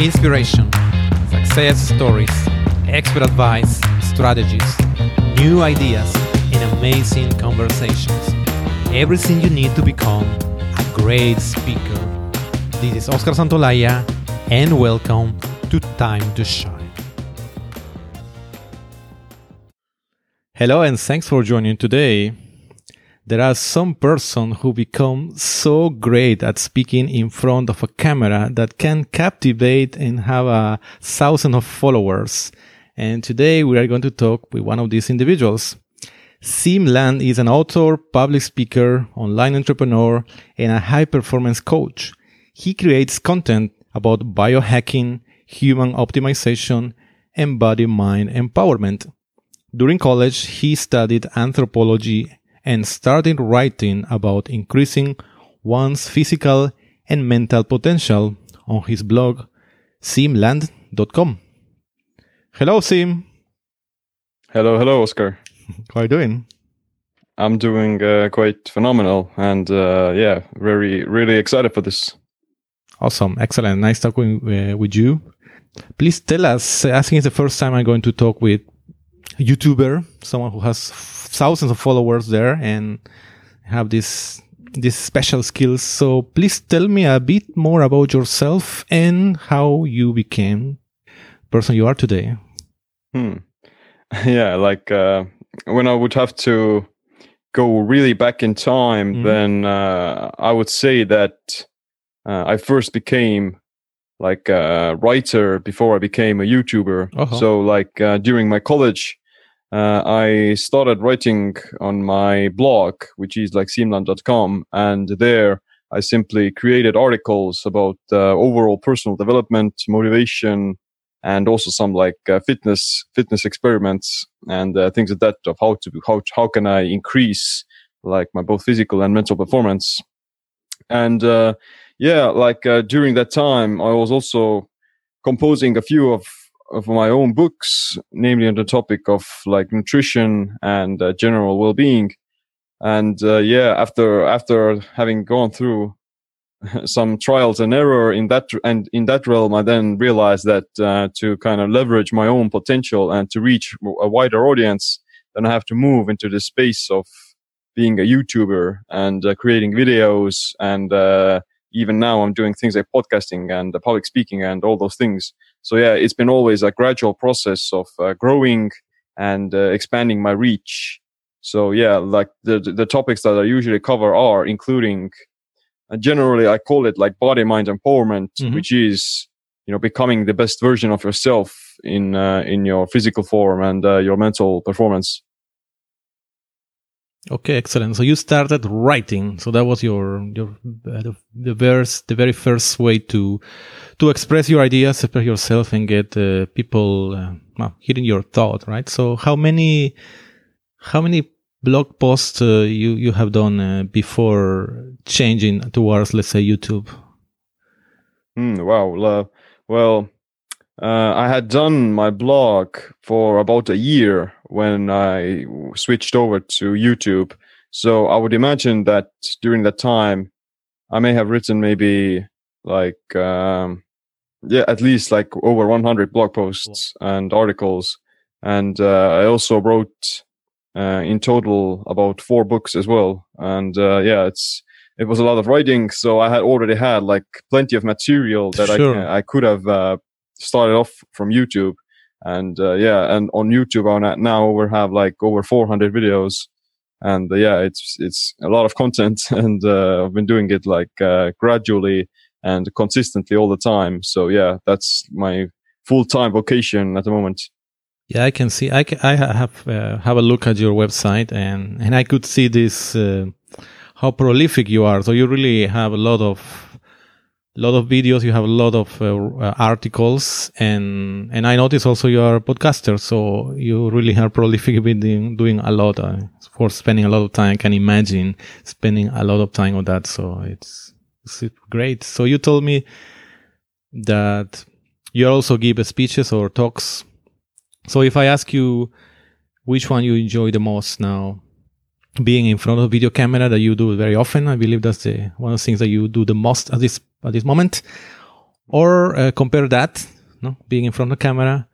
inspiration, success stories, expert advice, strategies, new ideas, and amazing conversations. Everything you need to become a great speaker. This is Oscar Santolaya, and welcome to Time to Shine. Hello, and thanks for joining today there are some person who become so great at speaking in front of a camera that can captivate and have a thousand of followers. And today we are going to talk with one of these individuals. Siim Land is an author, public speaker, online entrepreneur, and a high performance coach. He creates content about biohacking, human optimization, and body mind empowerment. During college, he studied anthropology and started writing about increasing one's physical and mental potential on his blog, siimland.com. Hello, Siim. Hello, hello, Oscar. How are you doing? I'm doing uh, quite phenomenal, and uh, yeah, very, really excited for this. Awesome, excellent, nice talking uh, with you. Please tell us. I think it's the first time I'm going to talk with YouTuber, someone who has thousands of followers there and have this these special skills. So please tell me a bit more about yourself and how you became person you are today. Hmm. Yeah, like uh, when I would have to go really back in time, mm-hmm. then uh, I would say that uh, I first became like a writer before I became a YouTuber. Uh-huh. So like uh, during my college uh, I started writing on my blog, which is like siimland.com. And there I simply created articles about uh, overall personal development, motivation, and also some like uh, fitness, fitness experiments and uh, things like that of how to, how, how can I increase like my both physical and mental performance. And, uh, yeah, like, uh, during that time, I was also composing a few of of my own books, namely on the topic of like nutrition and uh, general well-being. And uh, yeah, after after having gone through some trials and error in that and in that realm, I then realized that uh, to kind of leverage my own potential and to reach a wider audience, then I have to move into the space of being a YouTuber and uh, creating videos and uh, even now I'm doing things like podcasting and public speaking and all those things. So yeah, it's been always a gradual process of uh, growing and uh, expanding my reach. So yeah, like the the topics that I usually cover are including uh, generally I call it like body mind empowerment, mm-hmm. which is you know becoming the best version of yourself in uh, in your physical form and uh, your mental performance. Okay, excellent. So you started writing. So that was your your uh, the, verse, the very first way to to express your ideas, express yourself, and get uh, people uh, well, hearing your thought, right? So how many how many blog posts uh, you you have done uh, before changing towards, let's say, YouTube? Mm, wow. well, uh, I had done my blog for about a year when I switched over to YouTube. So I would imagine that during that time, I may have written maybe like, um, yeah, at least like over 100 blog posts and articles. And uh, I also wrote uh, in total about four books as well. And uh, yeah, it's it was a lot of writing, so I had already had like plenty of material that sure. I I could have uh, started off from YouTube. And uh, yeah, and on YouTube on now we have like over 400 videos, and uh, yeah, it's it's a lot of content, and uh, I've been doing it like uh, gradually and consistently all the time. So yeah, that's my full time vocation at the moment. Yeah, I can see. I can, I have uh, have a look at your website, and and I could see this uh, how prolific you are. So you really have a lot of lot of videos, you have a lot of uh, uh, articles, and and I notice also you are a podcaster, so you really are prolific with doing, a lot. Uh, for spending a lot of time, I can imagine spending a lot of time on that. So it's it's great. So you told me that you also give speeches or talks. So if I ask you which one you enjoy the most now, being in front of video camera that you do very often. I believe that's the, one of the things that you do the most at this at this moment, or uh, compare that, no, being in front of the camera,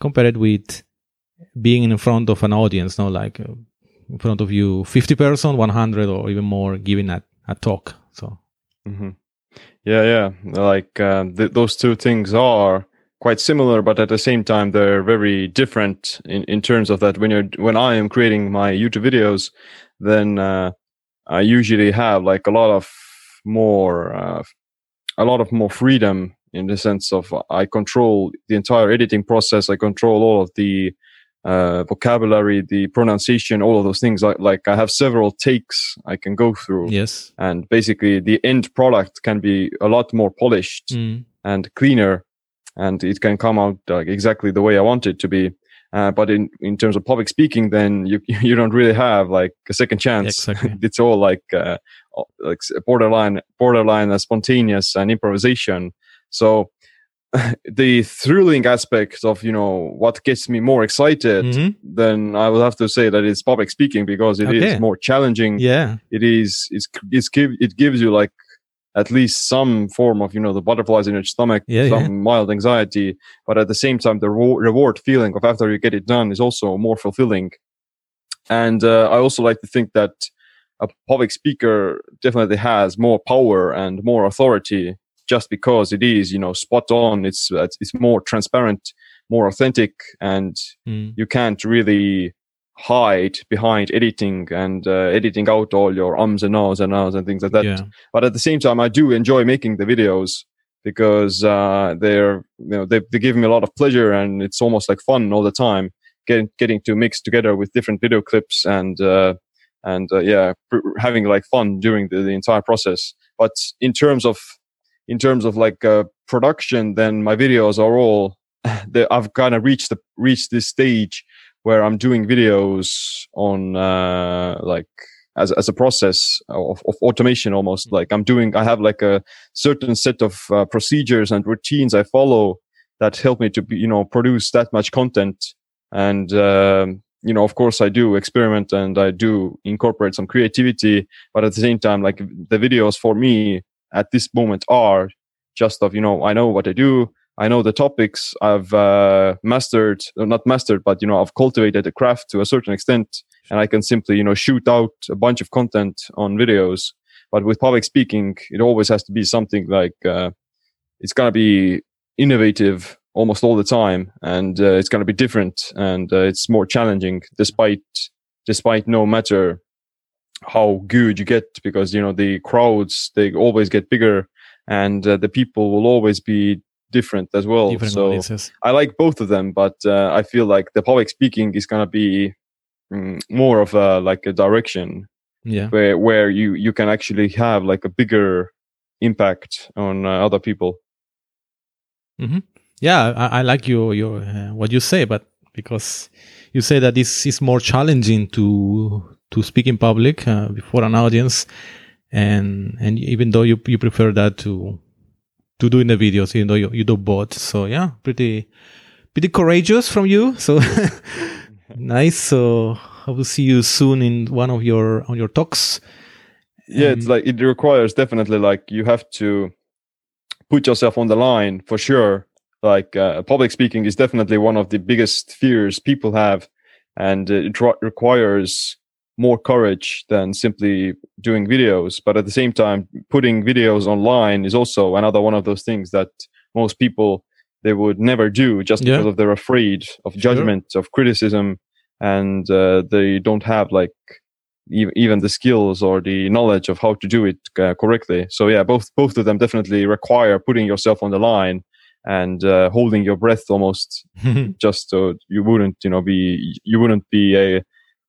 compare it with being in front of an audience, no, like uh, in front of you, 50 person, 100 or even more giving a, a talk. So, mm-hmm. yeah, yeah. Like uh, th- those two things are quite similar, but at the same time, they're very different in, in terms of that when you're, when I am creating my YouTube videos, then, uh, I usually have like a lot of more, uh, a lot of more freedom in the sense of I control the entire editing process. I control all of the uh, vocabulary, the pronunciation, all of those things. Like, like I have several takes I can go through. Yes. And basically the end product can be a lot more polished Mm. and cleaner and it can come out like exactly the way I want it to be. Uh, but in, in terms of public speaking, then you, you don't really have like a second chance. Exactly. it's all like, uh, like borderline, borderline uh, spontaneous and improvisation. So the thrilling aspect of, you know, what gets me more excited, Mhm. then I would have to say that it's public speaking because it is Okay. more challenging Yeah. it is it's, it's give it gives you like at least some form of you know the butterflies in your stomach Yeah, some yeah. mild anxiety but at the same time the ro- reward feeling of after you get it done is also more fulfilling and uh, i also like to think that a public speaker definitely has more power and more authority just because it is you know spot on it's it's it's more transparent more authentic and Mm. you can't really hide behind editing and uh, editing out all your ums and ahs and ahs and things like that. yeah. But at the same time, I do enjoy making the videos because uh, they're you know they, they give me a lot of pleasure and it's almost like fun all the time getting getting to mix together with different video clips and uh, and uh, yeah pr- having like fun during the, the entire process. But in terms of in terms of like uh, production, then my videos are all the, I've kind of reached the reached this stage where I'm doing videos on uh, like as as a process of, of automation almost. Like I'm doing I have like a certain set of uh, procedures and routines I follow that help me to be, you know produce that much content. And um, you know of course I do experiment and I do incorporate some creativity but at the same time like the videos for me at this moment are just of you know I know what I do I know the topics I've uh, mastered, not mastered, but you know I've cultivated the craft to a certain extent, and I can simply you know shoot out a bunch of content on videos. But with public speaking, it always has to be something like uh, it's gonna be innovative almost all the time, and uh, it's gonna be different, and uh, it's more challenging, despite despite no matter how good you get, because you know the crowds they always get bigger, and uh, the people will always be different as well. Different so audiences. I like both of them, but uh, I feel like the public speaking is gonna be mm, more of a like a direction Yeah. where where you you can actually have like a bigger impact on uh, other people. Yeah, I, I like your your uh, what you say, but because you say that this is more challenging to to speak in public uh, before an audience, and and even though you you prefer that to to do in the videos, even though you, you do both. So yeah, pretty pretty courageous from you. So nice. So I will see you soon in one of your on your talks. yeah it's like it requires definitely like you have to put yourself on the line for sure like uh, public speaking is definitely one of the biggest fears people have and it re- requires more courage than simply doing videos but at the same time putting videos online is also another one of those things that most people they would never do just Yeah. because of they're afraid of judgment of criticism and uh, they don't have like ev- even the skills or the knowledge of how to do it uh, correctly. So yeah, both both of them definitely require putting yourself on the line and uh, holding your breath almost just so you wouldn't you know be you wouldn't be a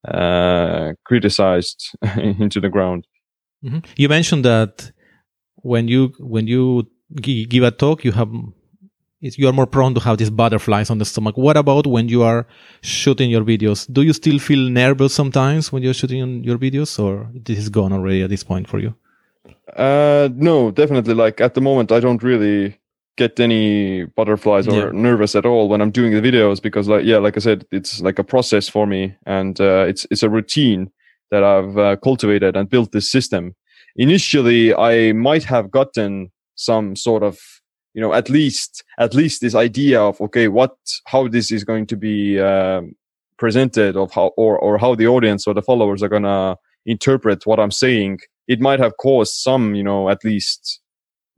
uh, criticized into the ground. Mhm. You mentioned that when you when you gi- give a talk, you have you are more prone to have these butterflies on the stomach. What about when you are shooting your videos? Do you still feel nervous sometimes when you're shooting your videos, or this is gone already at this point for you? Uh, no, definitely. Like at the moment, I don't really get any butterflies or Yeah. nervous at all when I'm doing the videos because, like, yeah, like I said, it's like a process for me, and uh, it's it's a routine that I've uh, cultivated and built this system. Initially, I might have gotten some sort of you know, at least, at least this idea of, okay, what, how this is going to be, um, presented of how, or, or how the audience or the followers are going to interpret what I'm saying, it might have caused some, you know, at least,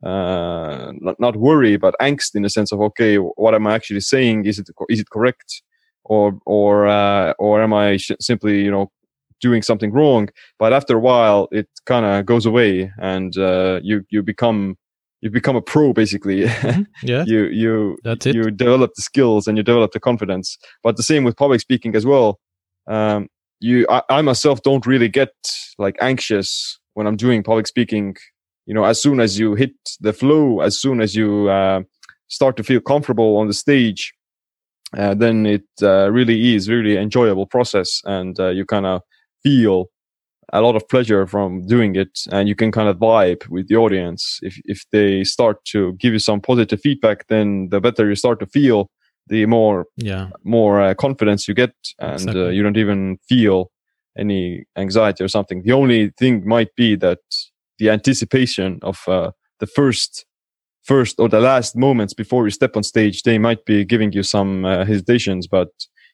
uh, not, not worry, but angst in the sense of, okay, what am I actually saying? Is it, is it correct? Or, or, uh, or am I sh- simply, you know, doing something wrong? But after a while, it kind of goes away and, uh, you, you become, you become a pro basically. Mm-hmm. Yeah. you, you, That's it. you develop the skills and you develop the confidence. But the same with public speaking as well. Um, you, I, I myself don't really get like anxious when I'm doing public speaking you know as soon as you hit the flow as soon as you uh, start to feel comfortable on the stage uh, then it uh, really is really enjoyable process. And uh, you kind of feel a lot of pleasure from doing it. And you can kind of vibe with the audience. If if they start to give you some positive feedback then the better you start to feel the more Yeah. more uh, confidence you get. And uh, Exactly. you don't even feel any anxiety or something. The only thing might be that the anticipation of uh, the first first or the last moments before you step on stage they might be giving you some uh, hesitations but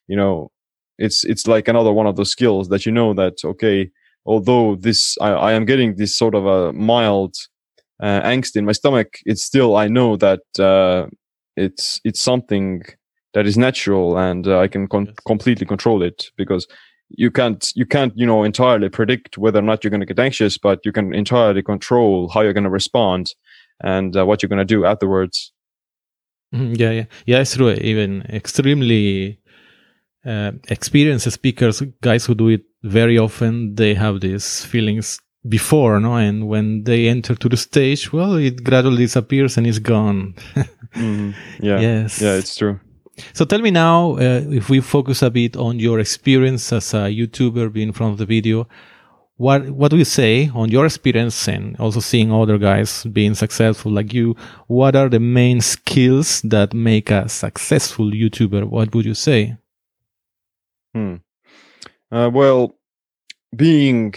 you know it's it's like another one of those skills that you know that okay although this i, I am getting this sort of a mild uh, angst in my stomach it's still i know that uh, it's it's something that is natural and uh, i can con- completely control it because you can't you can't you know entirely predict whether or not you're going to get anxious but you can entirely control how you're going to respond and uh, what you're going to do afterwards Mhm, Yeah, yeah, yeah. It's true. Even extremely uh, experienced speakers, guys who do it very often, they have these feelings before, no? And when they enter to the stage, well, it gradually disappears and is gone. Mhm. yeah Yes. yeah it's true So tell me now, uh, if we focus a bit on your experience as a YouTuber being in front of the video, what what do you say on your experience and also seeing other guys being successful like you? What are the main skills that make a successful YouTuber? What would you say? Hmm. Uh, well, being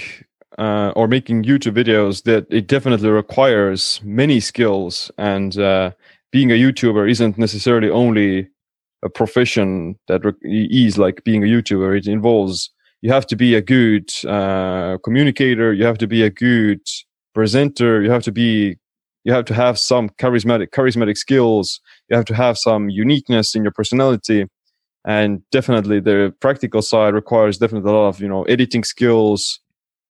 uh, or making YouTube videos, that it definitely requires many skills, and uh, being a YouTuber isn't necessarily only a profession that is like being a YouTuber. It involves you have to be a good uh, communicator, you have to be a good presenter, you have to be you have to have some charismatic charismatic skills, you have to have some uniqueness in your personality and definitely the practical side requires definitely a lot of you know editing skills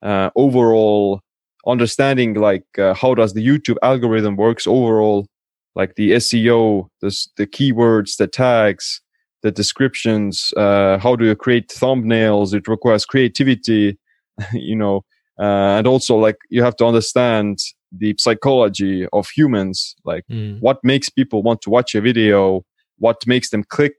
uh, overall understanding like uh, how does the youtube algorithm works overall like the seo the, the keywords the tags the descriptions uh, how do you create thumbnails it requires creativity you know uh, and also like you have to understand the psychology of humans like Mm. what makes people want to watch a video what makes them click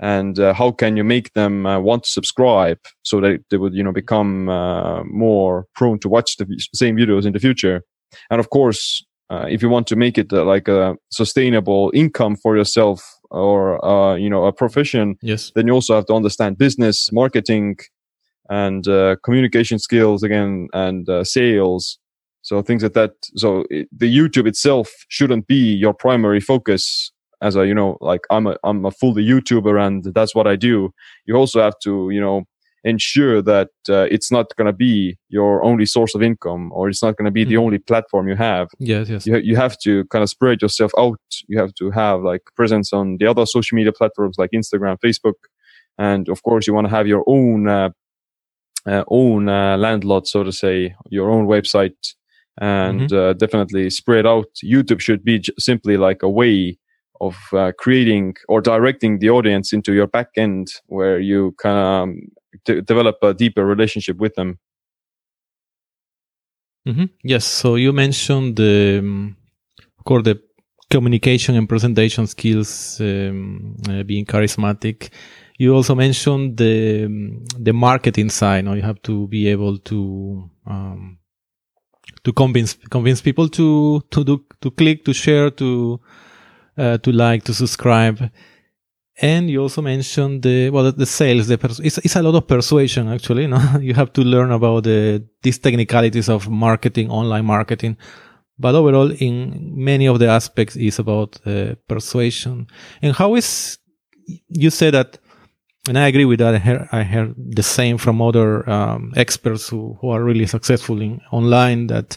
and uh, how can you make them uh, want to subscribe so that they would you know become uh, more prone to watch the v- same videos in the future and of course uh, if you want to make it uh, like a sustainable income for yourself or uh, you know a profession Yes. then you also have to understand business marketing and uh, communication skills again and uh, sales. So things like that. So it, the youtube itself shouldn't be your primary focus as a you know like i'm a i'm a fully youtuber and that's what i do. You also have to you know ensure that uh, it's not going to be your only source of income or it's not going to be the Mhm. only platform you have Yes. Yes. you, you have to kind of spread yourself out. You have to have like presence on the other social media platforms like Instagram, Facebook, and of course you want to have your own uh, uh, own uh, landlord, so to say, your own website, and uh, definitely spread out. YouTube should be j- simply like a way of uh, creating or directing the audience into your back end, where you kind of um, de- develop a deeper relationship with them. hmm Yes. So you mentioned the, um, of course, the communication and presentation skills, um, uh, being charismatic. You also mentioned the um, the marketing side. Now you have to be able to um, to convince convince people to to do to click, to share, to uh, to like, to subscribe. And you also mentioned the well, the sales. The pers- it's, it's a lot of persuasion actually. No, you have to learn about the these technicalities of marketing, online marketing. but overall in many of the aspects is about uh, persuasion and how is you say that and i agree with that i heard, I heard the same from other um, experts who, who are really successful in online that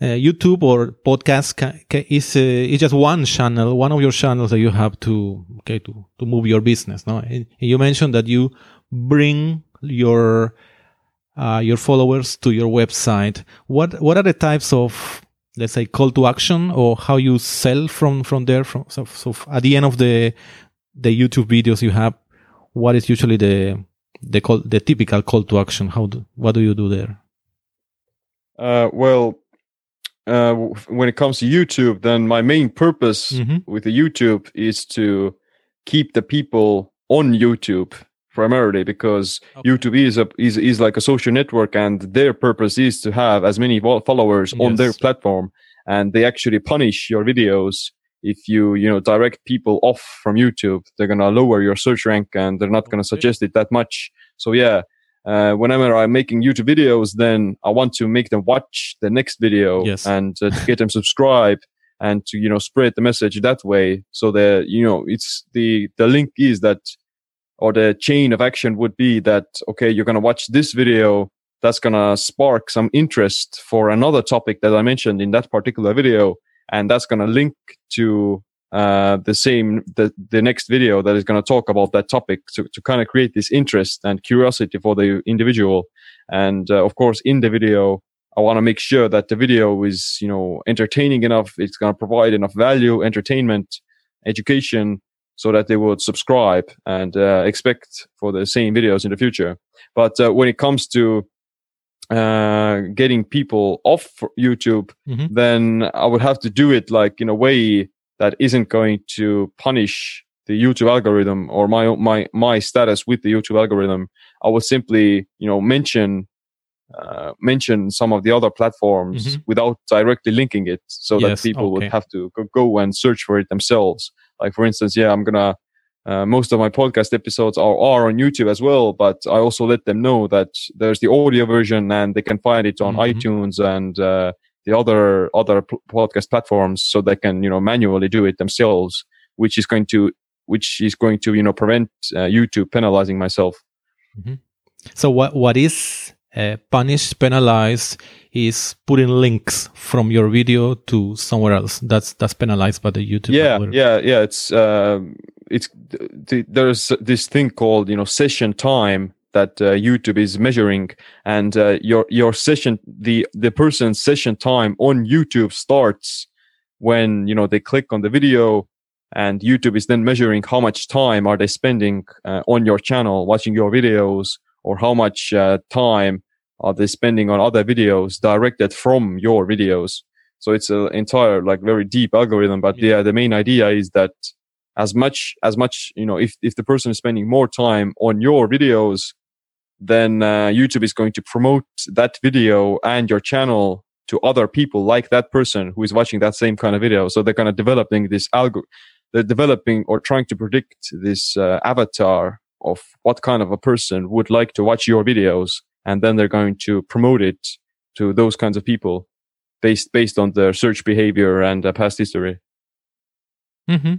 youtube or podcast is uh, is just one channel one of your channels that you have to okay to to move your business no? And you mentioned that you bring your uh, your followers to your website. What what are the types of let's say call to action or how you sell from from there? From so, so at the end of the the youtube videos you have what is usually the the call the typical call to action? How do, what do you do there? Uh, well uh, when it comes to youtube then my main purpose mm-hmm. with the youtube is to keep the people on youtube primarily because okay. YouTube is a is is like a social network, and their purpose is to have as many followers yes. on their platform, and they actually punish your videos if you you know direct people off from YouTube. They're gonna lower your search rank, and they're not gonna suggest it that much. So yeah. Uh, whenever I'm making YouTube videos, then I want to make them watch the next video yes. and uh, to get them subscribe and to you know spread the message that way. So that you know it's the the link is that or the chain of action would be that okay you're going to watch this video that's going to spark some interest for another topic that i mentioned in that particular video and that's going to link to uh, the same the, the next video that is going to talk about that topic to, to kind of create this interest and curiosity for the individual and uh, of course in the video i want to make sure that the video is you know entertaining enough it's going to provide enough value entertainment education so that they would subscribe and uh, expect for the same videos in the future. But uh, when it comes to uh, getting people off YouTube, mm-hmm. then I would have to do it like in a way that isn't going to punish the YouTube algorithm or my my my status with the YouTube algorithm. I would simply, you know, mention uh, mention some of the other platforms mm-hmm. without directly linking it, so yes, that people okay. would have to go, go and search for it themselves. Like for instance, yeah, I'm gonna uh, most of my podcast episodes are, are on YouTube as well, but I also let them know that there's the audio version and they can find it on mm-hmm. iTunes and uh, the other other podcast platforms, so they can you know manually do it themselves, which is going to which is going to you know prevent uh, YouTube penalizing myself. Mm-hmm. So what what is uh, punished, penalized is putting links from your video to somewhere else. That's that's penalized by the YouTube. Yeah, algorithm. yeah, yeah. It's uh, it's th- there's this thing called you know session time that uh, YouTube is measuring, and uh, your your session the the person's session time on YouTube starts when you know they click on the video and youtube is then measuring how much time are they spending uh, on your channel watching your videos or how much uh, time are they spending on other videos directed from your videos? So it's an entire like very deep algorithm. But yeah. yeah, the main idea is that as much as much you know, if if the person is spending more time on your videos, then uh, YouTube is going to promote that video and your channel to other people like that person who is watching that same kind of video. So they're kind of developing this algo. They're developing or trying to predict this uh, avatar of what kind of a person would like to watch your videos and then they're going to promote it to those kinds of people based based on their search behavior and uh, past history. Mm-hmm.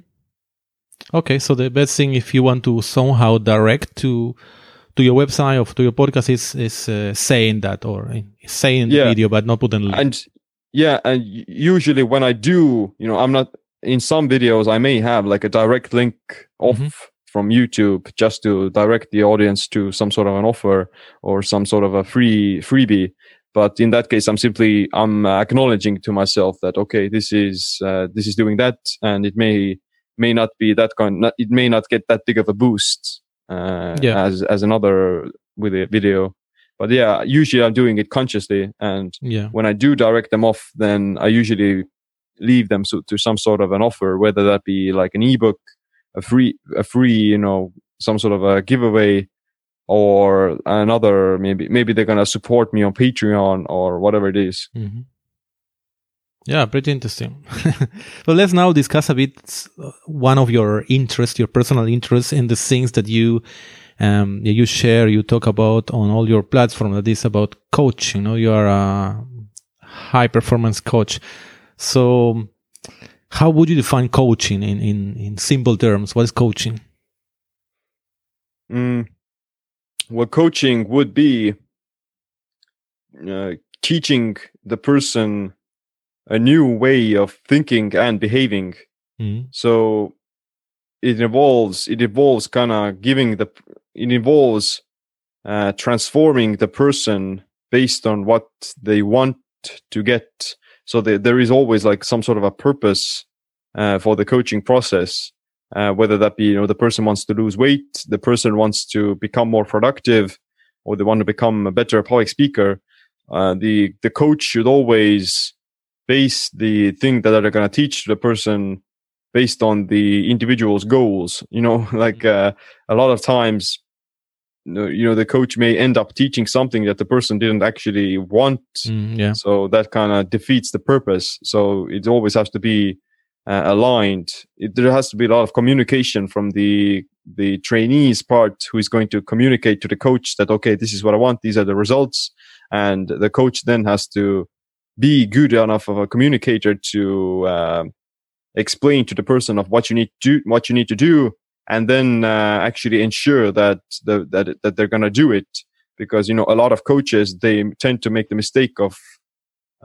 Okay, so the best thing if you want to somehow direct to to your website or to your podcast is is uh, saying that or uh, saying yeah. the video but not putting and yeah and usually when i do you know i'm not in some videos i may have like a direct link off mm-hmm from YouTube just to direct the audience to some sort of an offer or some sort of a free freebie. But in that case, I'm simply I'm acknowledging to myself that okay, this is uh, this is doing that, and it may may not be that kind. Not, it may not get that big of a boost yeah. as as another with a video. But yeah, usually I'm doing it consciously, and yeah. when I do direct them off, then I usually leave them to, to some sort of an offer, whether that be like an ebook a free a free you know some sort of a giveaway or another maybe maybe they're gonna support me on patreon or whatever it is. Mm-hmm. Yeah pretty interesting so let's now discuss a bit uh, one of your interests your personal interests in the things that you um, you share you talk about on all your platforms that is about coaching you know you are a high performance coach So, how would you define coaching in, in, in simple terms? What is coaching? Mm, well, coaching would be uh, teaching the person a new way of thinking and behaving. Mm. So it involves it involves kind of giving the it involves uh, transforming the person based on what they want to get. So the, there is always like some sort of a purpose uh, for the coaching process. Uh, whether that be you know the person wants to lose weight, the person wants to become more productive, or they want to become a better public speaker. Uh, the the coach should always base the thing that they're going to teach the person based on the individual's goals. You know, like uh, a lot of times, you know, the coach may end up teaching something that the person didn't actually want. Mm, yeah. So that kind of defeats the purpose. So it always has to be uh, aligned. It, there has to be a lot of communication from the the trainees part who is going to communicate to the coach that okay, this is what I want. These are the results, and the coach then has to be good enough of a communicator to uh, explain to the person of what you need to do, what you need to do, and then uh, actually ensure that the, that that they're gonna do it. Because you know a lot of coaches they tend to make the mistake of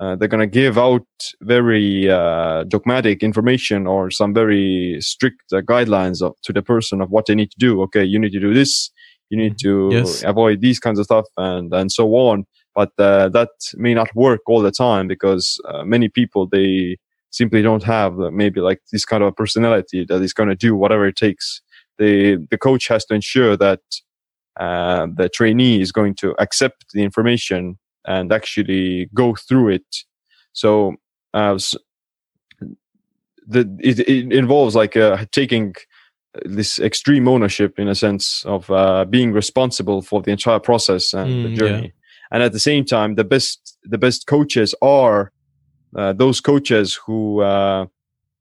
uh, they're gonna give out very uh, dogmatic information or some very strict uh, guidelines of, to the person of what they need to do. Okay, you need to do this. You need to Yes. avoid these kinds of stuff and and so on but uh, that may not work all the time because uh, many people they simply don't have uh, maybe like this kind of a personality that is going to do whatever it takes. The the coach has to ensure that uh, the trainee is going to accept the information and actually go through it. So uh, the it, it involves like uh, taking this extreme ownership in a sense of uh, being responsible for the entire process and Mm, the yeah. And at the same time the best the best coaches are uh, those coaches who uh,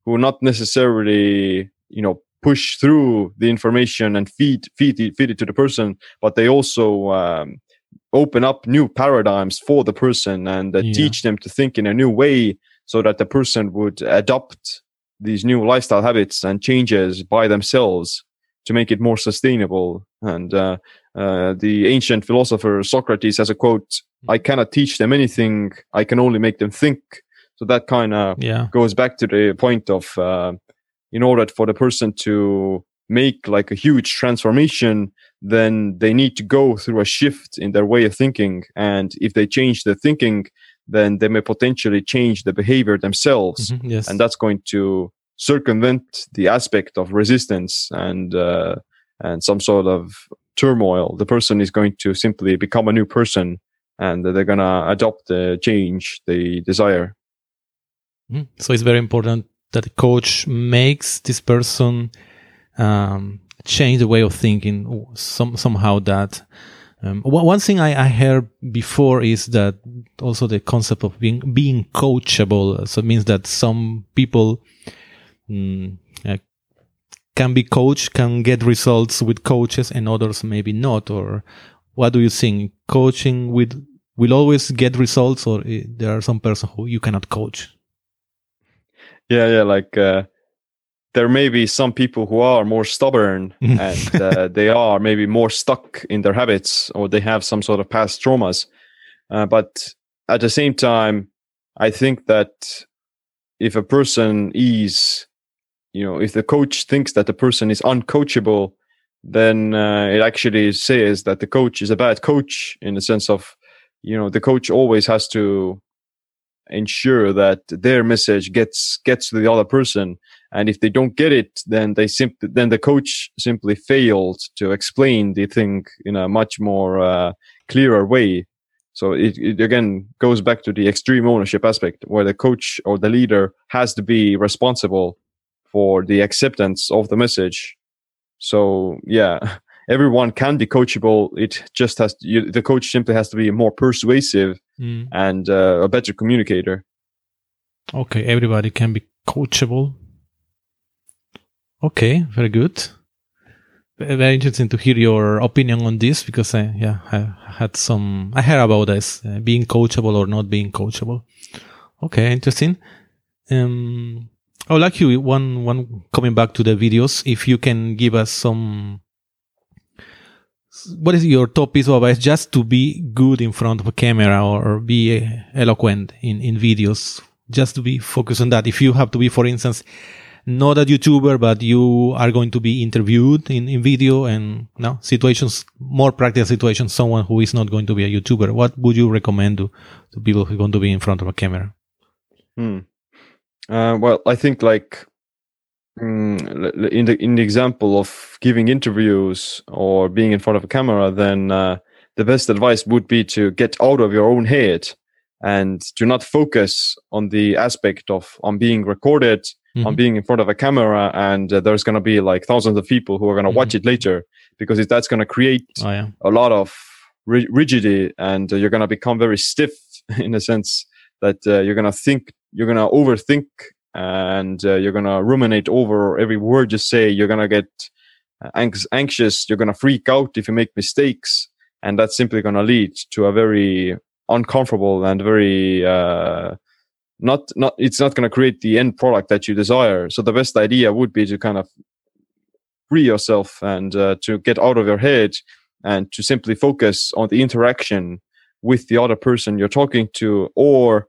who not necessarily you know push through the information and feed feed it, feed it to the person but they also um, open up new paradigms for the person and uh, Yeah. teach them to think in a new way so that the person would adopt these new lifestyle habits and changes by themselves to make it more sustainable and uh, uh, the ancient philosopher Socrates has a quote, I cannot teach them anything. I can only make them think. So that kind of Yeah. goes back to the point of, uh, in order for the person to make like a huge transformation, then they need to go through a shift in their way of thinking. And if they change their thinking, then they may potentially change the behavior themselves Mhm, Yes. and that's going to circumvent the aspect of resistance and uh, and some sort of turmoil. The person is going to simply become a new person, and they're gonna adopt the change they desire. Mhm. So it's very important that the coach makes this person um, change the way of thinking some, somehow that um, one thing I, I heard before is that also the concept of being being coachable. So it means that some people mm, can be coached, can get results with coaches, and others maybe not. Or what do you think? Coaching with will always get results, or uh, there are some person who you cannot coach. Yeah, yeah, like uh, there may be some people who are more stubborn and uh, they are maybe more stuck in their habits or they have some sort of past traumas. Uh, but at the same time, I think that if a person is, you know, if the coach thinks that the person is uncoachable, then uh, it actually says that the coach is a bad coach in the sense of, you know, the coach always has to ensure that their message gets gets to the other person. And if they don't get it then they simply then the coach simply failed to explain the thing in a much more uh, clearer way. So it, it again goes back to the extreme ownership aspect where the coach or the leader has to be responsible for the acceptance of the message so yeah everyone can be coachable it just has to, you, the coach simply has to be more persuasive Mm. and uh, a better communicator Okay, everybody can be coachable. Okay, very good. Very interesting to hear your opinion on this because I, yeah, I had some, I heard about this, uh, being coachable or not being coachable. Okay, interesting. um, I would like you one one coming back to the videos. If you can give us some, what is your top piece of advice just to be good in front of a camera or be eloquent in in videos? Just to be focused on that. If you have to be, for instance, not a YouTuber, but you are going to be interviewed in, in video and no situations, more practical situations, someone who is not going to be a YouTuber. What would you recommend to, to people who are going to be in front of a camera? Hmm. Uh, well, I think like mm, in the in the example of giving interviews or being in front of a camera, then uh, the best advice would be to get out of your own head and to not focus on the aspect of on being recorded mm-hmm. on being in front of a camera and uh, there's going to be like thousands of people who are going to mm-hmm. watch it later because that's going to create oh, yeah. a lot of rigidity and uh, you're going to become very stiff in a sense that uh, you're going to think you're to overthink and uh, you're to ruminate over every word you say. You're to get uh, anxious. You're to freak out if you make mistakes. And that's simply to lead to a very uncomfortable and very uh, not not it's not to create the end product that you desire. So the best idea would be to kind of free yourself and uh, to get out of your head and to simply focus on the interaction with the other person you're talking to or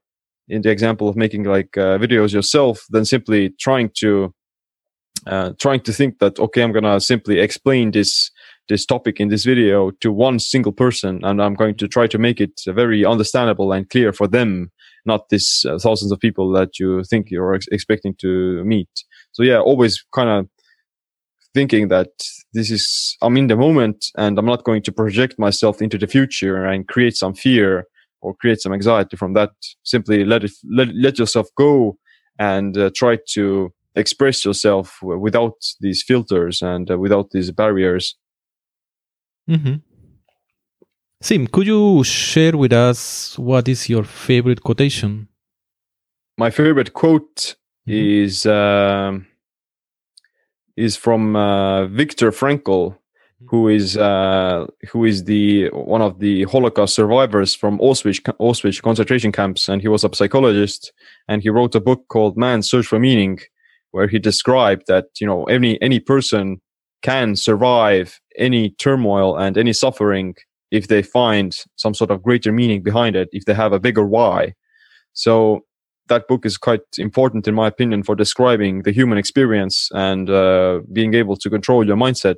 in the example of making like uh, videos yourself then simply trying to uh, trying to think that okay i'm gonna simply explain this this topic in this video to one single person and i'm going to try to make it very understandable and clear for them not this uh, thousands of people that you think you're ex- expecting to meet. So yeah, always kind of thinking that this is, I'm in the moment and I'm not going to project myself into the future and create some fear or create some anxiety from that. Simply let it, let, let yourself go and uh, try to express yourself without these filters and uh, without these barriers. Mm-hmm. Siim, could you share with us what is your favorite quotation? My favorite quote mm-hmm. is uh, is from uh, Viktor Frankl. Who is uh, who is the one of the Holocaust survivors from Auschwitz, Auschwitz concentration camps, and he was a psychologist, and he wrote a book called Man's Search for Meaning, where he described that you know any any person can survive any turmoil and any suffering if they find some sort of greater meaning behind it, if they have a bigger why. So that book is quite important, in my opinion, for describing the human experience and uh, being able to control your mindset.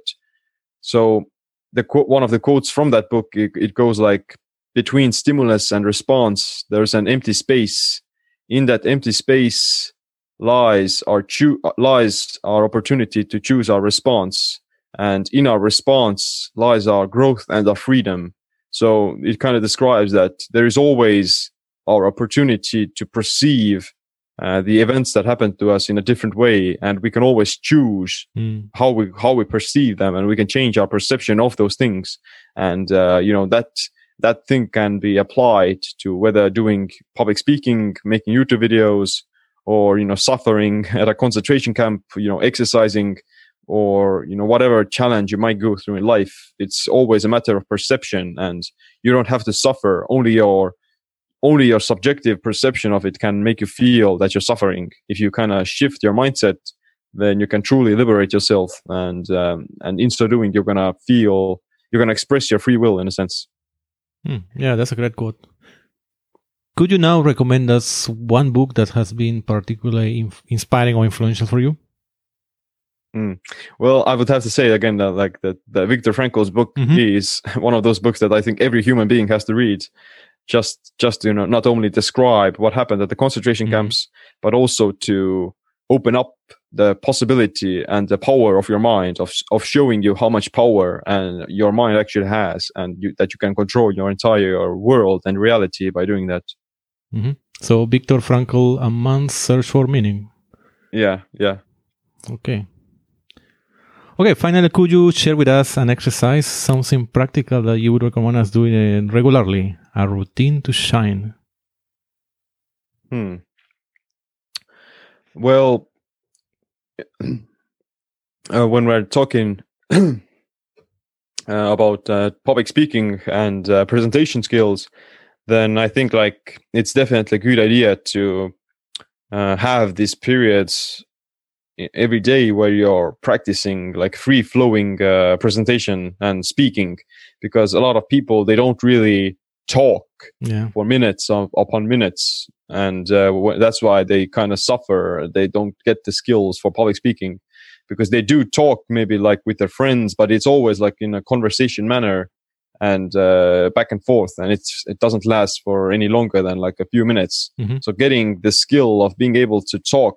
So the one of the quotes from that book, it, it goes like, between stimulus and response, there's an empty space. In that empty space lies our cho- lies our opportunity to choose our response. And in our response lies our growth and our freedom. So it kind of describes that there is always our opportunity to perceive uh, the events that happen to us in a different way, and we can always choose mm. how we how we perceive them, and we can change our perception of those things. And uh, you know that that thing can be applied to whether doing public speaking, making YouTube videos, or you know suffering at a concentration camp, you know exercising or you know whatever challenge you might go through in life it's always a matter of perception and you don't have to suffer only your only your subjective perception of it can make you feel that you're suffering if you kind of shift your mindset then you can truly liberate yourself and um, and in so doing you're gonna feel you're gonna express your free will in a sense hmm. yeah that's a great quote could you now recommend us one book that has been particularly inspiring or influential for you Mm. Well, I would have to say again that like that, that Viktor Frankl's book mm-hmm. is one of those books that I think every human being has to read, just just you know not only describe what happened at the concentration mm-hmm. camps, but also to open up the possibility and the power of your mind of of showing you how much power and your mind actually has, and you, that you can control your entire world and reality by doing that. Mm-hmm. So, Viktor Frankl, a man's search for meaning. Yeah, yeah. Okay. Okay, finally, could you share with us an exercise, something practical that you would recommend us doing regularly, a routine to shine? Hmm. Well, uh, when we're talking uh, about uh, public speaking and uh, presentation skills, then I think like it's definitely a good idea to uh, have these periods every day where you're practicing like free flowing uh, presentation and speaking because a lot of people they don't really talk yeah. for minutes of, upon minutes and uh, that's why they kind of suffer they don't get the skills for public speaking because they do talk maybe like with their friends but it's always like in a conversation manner and uh, back and forth and it's it doesn't last for any longer than like a few minutes Mhm. so getting the skill of being able to talk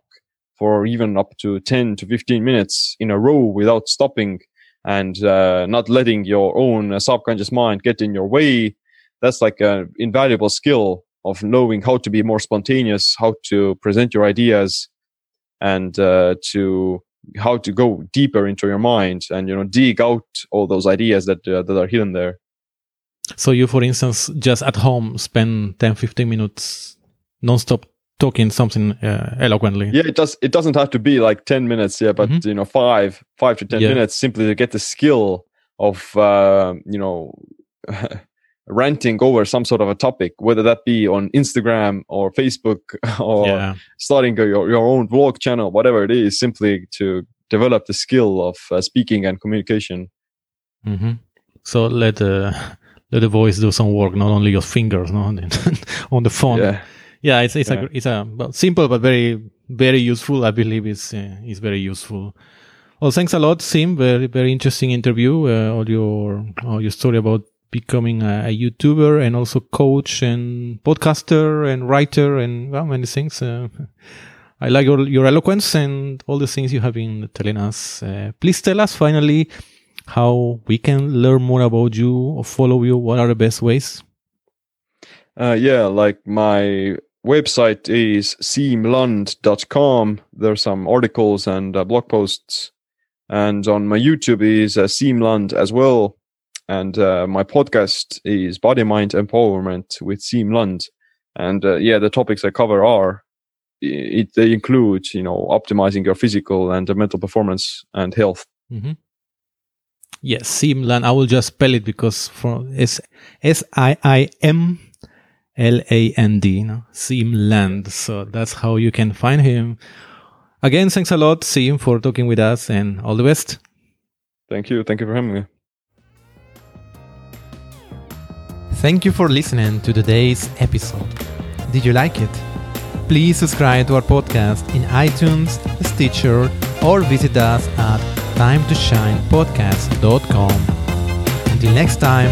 for even up to 10 to 15 minutes in a row without stopping and uh, not letting your own subconscious mind get in your way that's like an invaluable skill of knowing how to be more spontaneous how to present your ideas and uh, to how to go deeper into your mind and you know dig out all those ideas that uh, that are hidden there So you, for instance, just at home spend 10, 15 minutes non-stop talking something uh, eloquently. yeah it does it doesn't have to be like 10 minutes yeah but Mhm. you know five five to 10 Yeah. minutes simply to get the skill of uh, you know ranting over some sort of a topic whether that be on instagram or facebook or Yeah. starting your, your own vlog channel whatever it is simply to develop the skill of uh, speaking and communication hmm So let the let the voice do some work, not only your fingers, no, on the phone. yeah Yeah, it's it's Yeah. a it's a well, simple but very very useful. I believe it's uh, it's very useful. Well, thanks a lot, Siim. Very very interesting interview. Uh, all your all your story about becoming a, a YouTuber and also coach and podcaster and writer and well, many things. Uh, I like your your eloquence and all the things you have been telling us. Uh, please tell us finally how we can learn more about you or follow you. What are the best ways? Uh, yeah, like my website is siimland.com. There's some articles and uh, blog posts. And on my YouTube is uh, Siim Land as well. And uh, my podcast is Body Mind Empowerment with Siim Land. And uh, yeah, the topics I cover are it, they include, you know, optimizing your physical and mental performance and health. Mm-hmm. Yes, Siimland. I will just spell it because for S S I I M L A N D, no? Siimland. So that's how you can find him. Again, thanks a lot, Siim, for talking with us and all the best. Thank you. Thank you for having me. Thank you for listening to today's episode. Did you like it? Please subscribe to our podcast in iTunes, Stitcher, or visit us at timetoshinepodcast.com. Until next time,